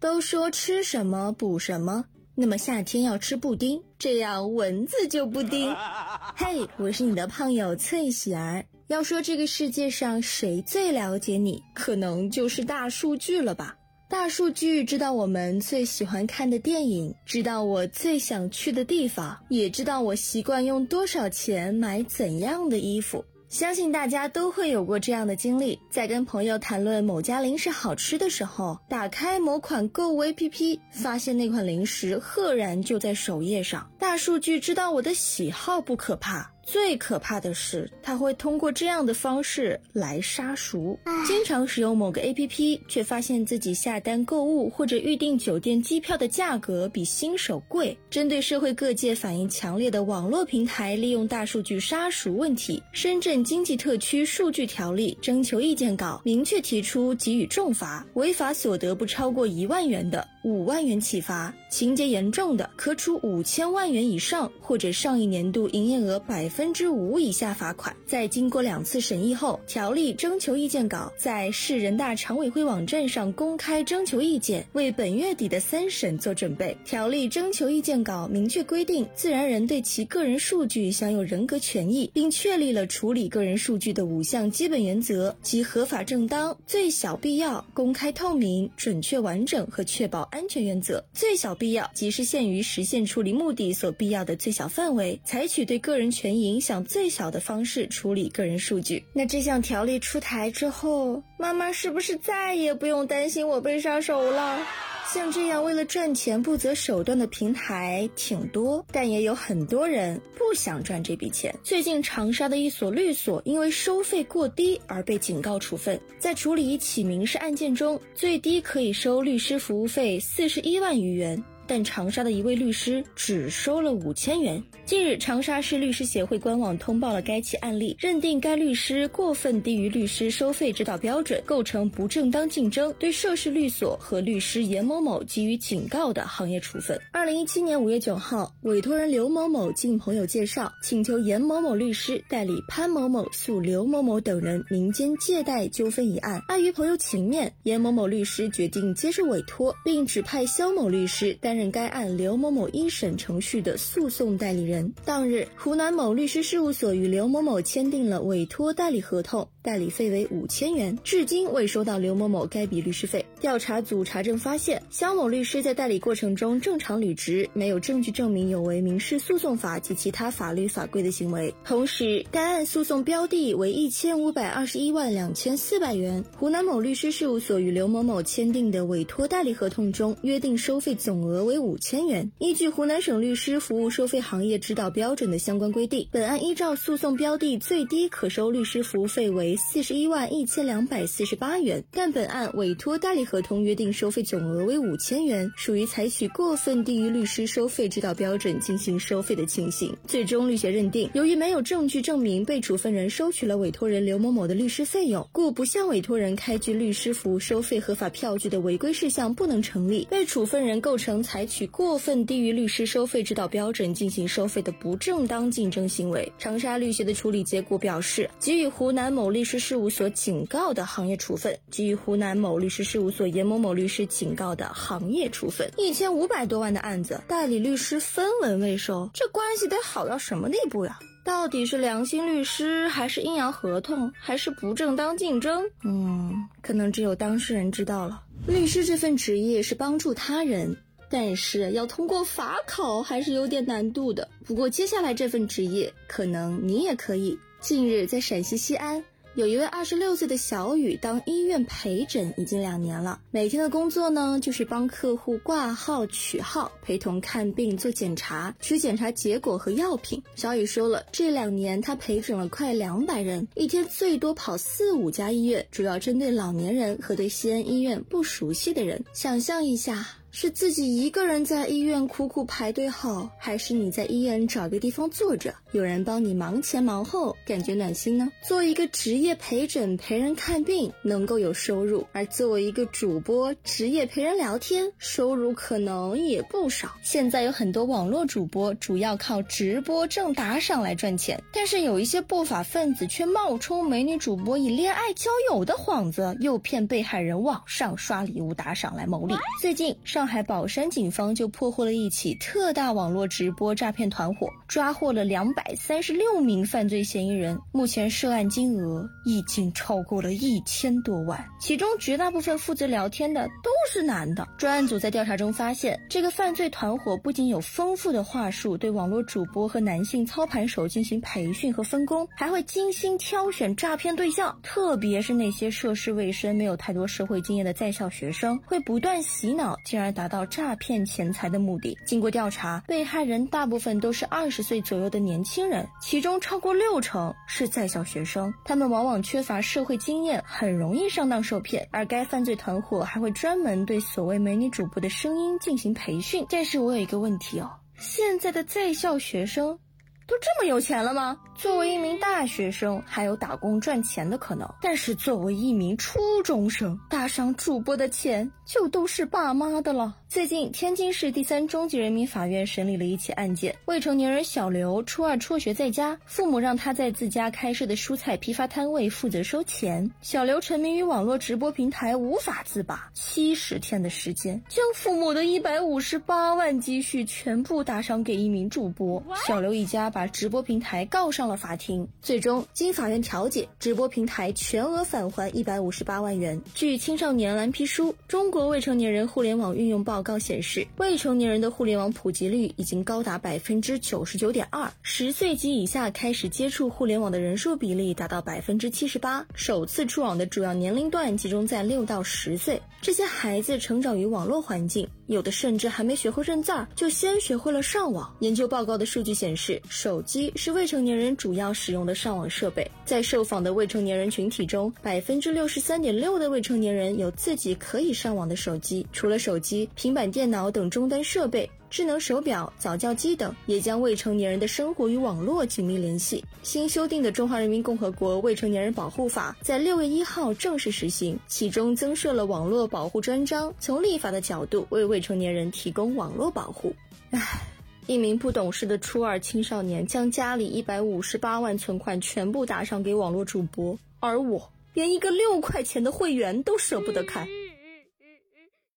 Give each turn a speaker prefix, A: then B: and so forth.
A: 都说吃什么补什么，那么夏天要吃布丁，这样蚊子就不 叮。嘿，我是你的胖友翠喜儿。要说这个世界上谁最了解你，可能就是大数据了吧。大数据知道我们最喜欢看的电影，知道我最想去的地方，也知道我习惯用多少钱买怎样的衣服。相信大家都会有过这样的经历，在跟朋友谈论某家零食好吃的时候，打开某款购物 APP，发现那款零食赫然就在首页上。大数据知道我的喜好不可怕。最可怕的是，他会通过这样的方式来杀熟。经常使用某个 APP，却发现自己下单购物或者预订酒店机票的价格比新手贵。针对社会各界反应强烈的网络平台利用大数据杀熟问题，深圳经济特区数据条例征求意见稿明确提出给予重罚，违法所得不超过一万元的五万元起罚，情节严重的可处五千万元以上或者上一年度营业额百分。分之五以下罚款。在经过两次审议后，条例征求意见稿在市人大常委会网站上公开征求意见，为本月底的三审做准备。条例征求意见稿明确规定，自然人对其个人数据享有人格权益，并确立了处理个人数据的五项基本原则，即合法正当、最小必要、公开透明、准确完整和确保安全原则。最小必要即是限于实现处理目的所必要的最小范围，采取对个人权益。影响最小的方式处理个人数据。那这项条例出台之后，妈妈是不是再也不用担心我被杀手了？像这样为了赚钱不择手段的平台挺多，但也有很多人不想赚这笔钱。最近长沙的一所律所因为收费过低而被警告处分。在处理一起民事案件中，最低可以收律师服务费四十一万余元。但长沙的一位律师只收了五千元。近日，长沙市律师协会官网通报了该起案例，认定该律师过分低于律师收费指导标准，构成不正当竞争，对涉事律所和律师严某某给予警告的行业处分。二零一七年五月九号，委托人刘某某经朋友介绍，请求严某某律师代理潘某某诉刘某某等人民间借贷纠纷一案。碍于朋友情面，严某某律师决定接受委托，并指派肖某律师担任。任该案刘某某一审程序的诉讼代理人。当日，湖南某律师事务所与刘某某签订了委托代理合同，代理费为五千元，至今未收到刘某某该笔律师费。调查组查证发现，肖某律师在代理过程中正常履职，没有证据证明有违民事诉讼法及其他法律法规的行为。同时，该案诉讼标的为一千五百二十一万两千四百元。湖南某律师事务所与刘某某签订的委托代理合同中约定收费总额。为五千元。依据湖南省律师服务收费行业指导标准的相关规定，本案依照诉讼标的最低可收律师服务费为四十一万一千两百四十八元，但本案委托代理合同约定收费总额为五千元，属于采取过分低于律师收费指导标准进行收费的情形。最终，律协认定，由于没有证据证明被处分人收取了委托人刘某某的律师费用，故不向委托人开具律师服务收费合法票据的违规事项不能成立，被处分人构成采。取过分低于律师收费指导标准进行收费的不正当竞争行为。长沙律协的处理结果表示，给予湖南某律师事务所警告的行业处分，给予湖南某律师事务所严某某律师警告的行业处分。一千五百多万的案子，代理律师分文未收，这关系得好到什么地步呀？到底是良心律师，还是阴阳合同，还是不正当竞争？嗯，可能只有当事人知道了。律师这份职业是帮助他人。但是要通过法考还是有点难度的。不过接下来这份职业，可能你也可以。近日在陕西西安。有一位二十六岁的小雨当医院陪诊已经两年了，每天的工作呢就是帮客户挂号取号，陪同看病做检查，取检查结果和药品。小雨说了，这两年他陪诊了快两百人，一天最多跑四五家医院，主要针对老年人和对西安医院不熟悉的人。想象一下。是自己一个人在医院苦苦排队好，还是你在医院找个地方坐着，有人帮你忙前忙后，感觉暖心呢？做一个职业陪诊陪人看病能够有收入，而作为一个主播职业陪人聊天，收入可能也不少。现在有很多网络主播主要靠直播挣打赏来赚钱，但是有一些不法分子却冒充美女主播以恋爱交友的幌子，诱骗被害人网上刷礼物打赏来牟利。最近，上上海宝山警方就破获了一起特大网络直播诈骗团伙，抓获了两百三十六名犯罪嫌疑人，目前涉案金额已经超过了一千多万，其中绝大部分负责聊天的都是男的。专案组在调查中发现，这个犯罪团伙不仅有丰富的话术，对网络主播和男性操盘手进行培训和分工，还会精心挑选诈骗对象，特别是那些涉世未深、没有太多社会经验的在校学生，会不断洗脑，进而达到诈骗钱财的目的。经过调查，被害人大部分都是二十岁左右的年轻人，其中超过六成是在校学生，他们往往缺乏社会经验，很容易上当受骗。而该犯罪团伙还会专门对所谓美女主播的声音进行培训。但是我有一个问题哦，现在的在校学生都这么有钱了吗？作为一名大学生，还有打工赚钱的可能；但是作为一名初中生，打赏主播的钱就都是爸妈的了。最近，天津市第三中级人民法院审理了一起案件。未成年人小刘初二辍学在家，父母让他在自家开设的蔬菜批发摊位负责收钱。小刘沉迷于网络直播平台，无法自拔。七十天的时间，将父母的一百五十八万积蓄全部打赏给一名主播。小刘一家把把直播平台告上了法庭。最终，经法院调解，直播平台全额返还一百五十八万元。据青少年蓝皮书《中国未成年人互联网运用报》。报告显示，未成年人的互联网普及率已经高达百分之九十九点二，十岁及以下开始接触互联网的人数比例达到百分之七十八，首次触网的主要年龄段集中在六到十岁。这些孩子成长于网络环境，有的甚至还没学会认字儿，就先学会了上网。研究报告的数据显示，手机是未成年人主要使用的上网设备。在受访的未成年人群体中，百分之六十三点六的未成年人有自己可以上网的手机。除了手机，平板电脑等终端设备。智能手表、早教机等也将未成年人的生活与网络紧密联系。新修订的《中华人民共和国未成年人保护法》在六月一号正式实行，其中增设了网络保护专章，从立法的角度为未成年人提供网络保护。唉，一名不懂事的初二青少年将家里一百五十八万存款全部打赏给网络主播，而我连一个六块钱的会员都舍不得开。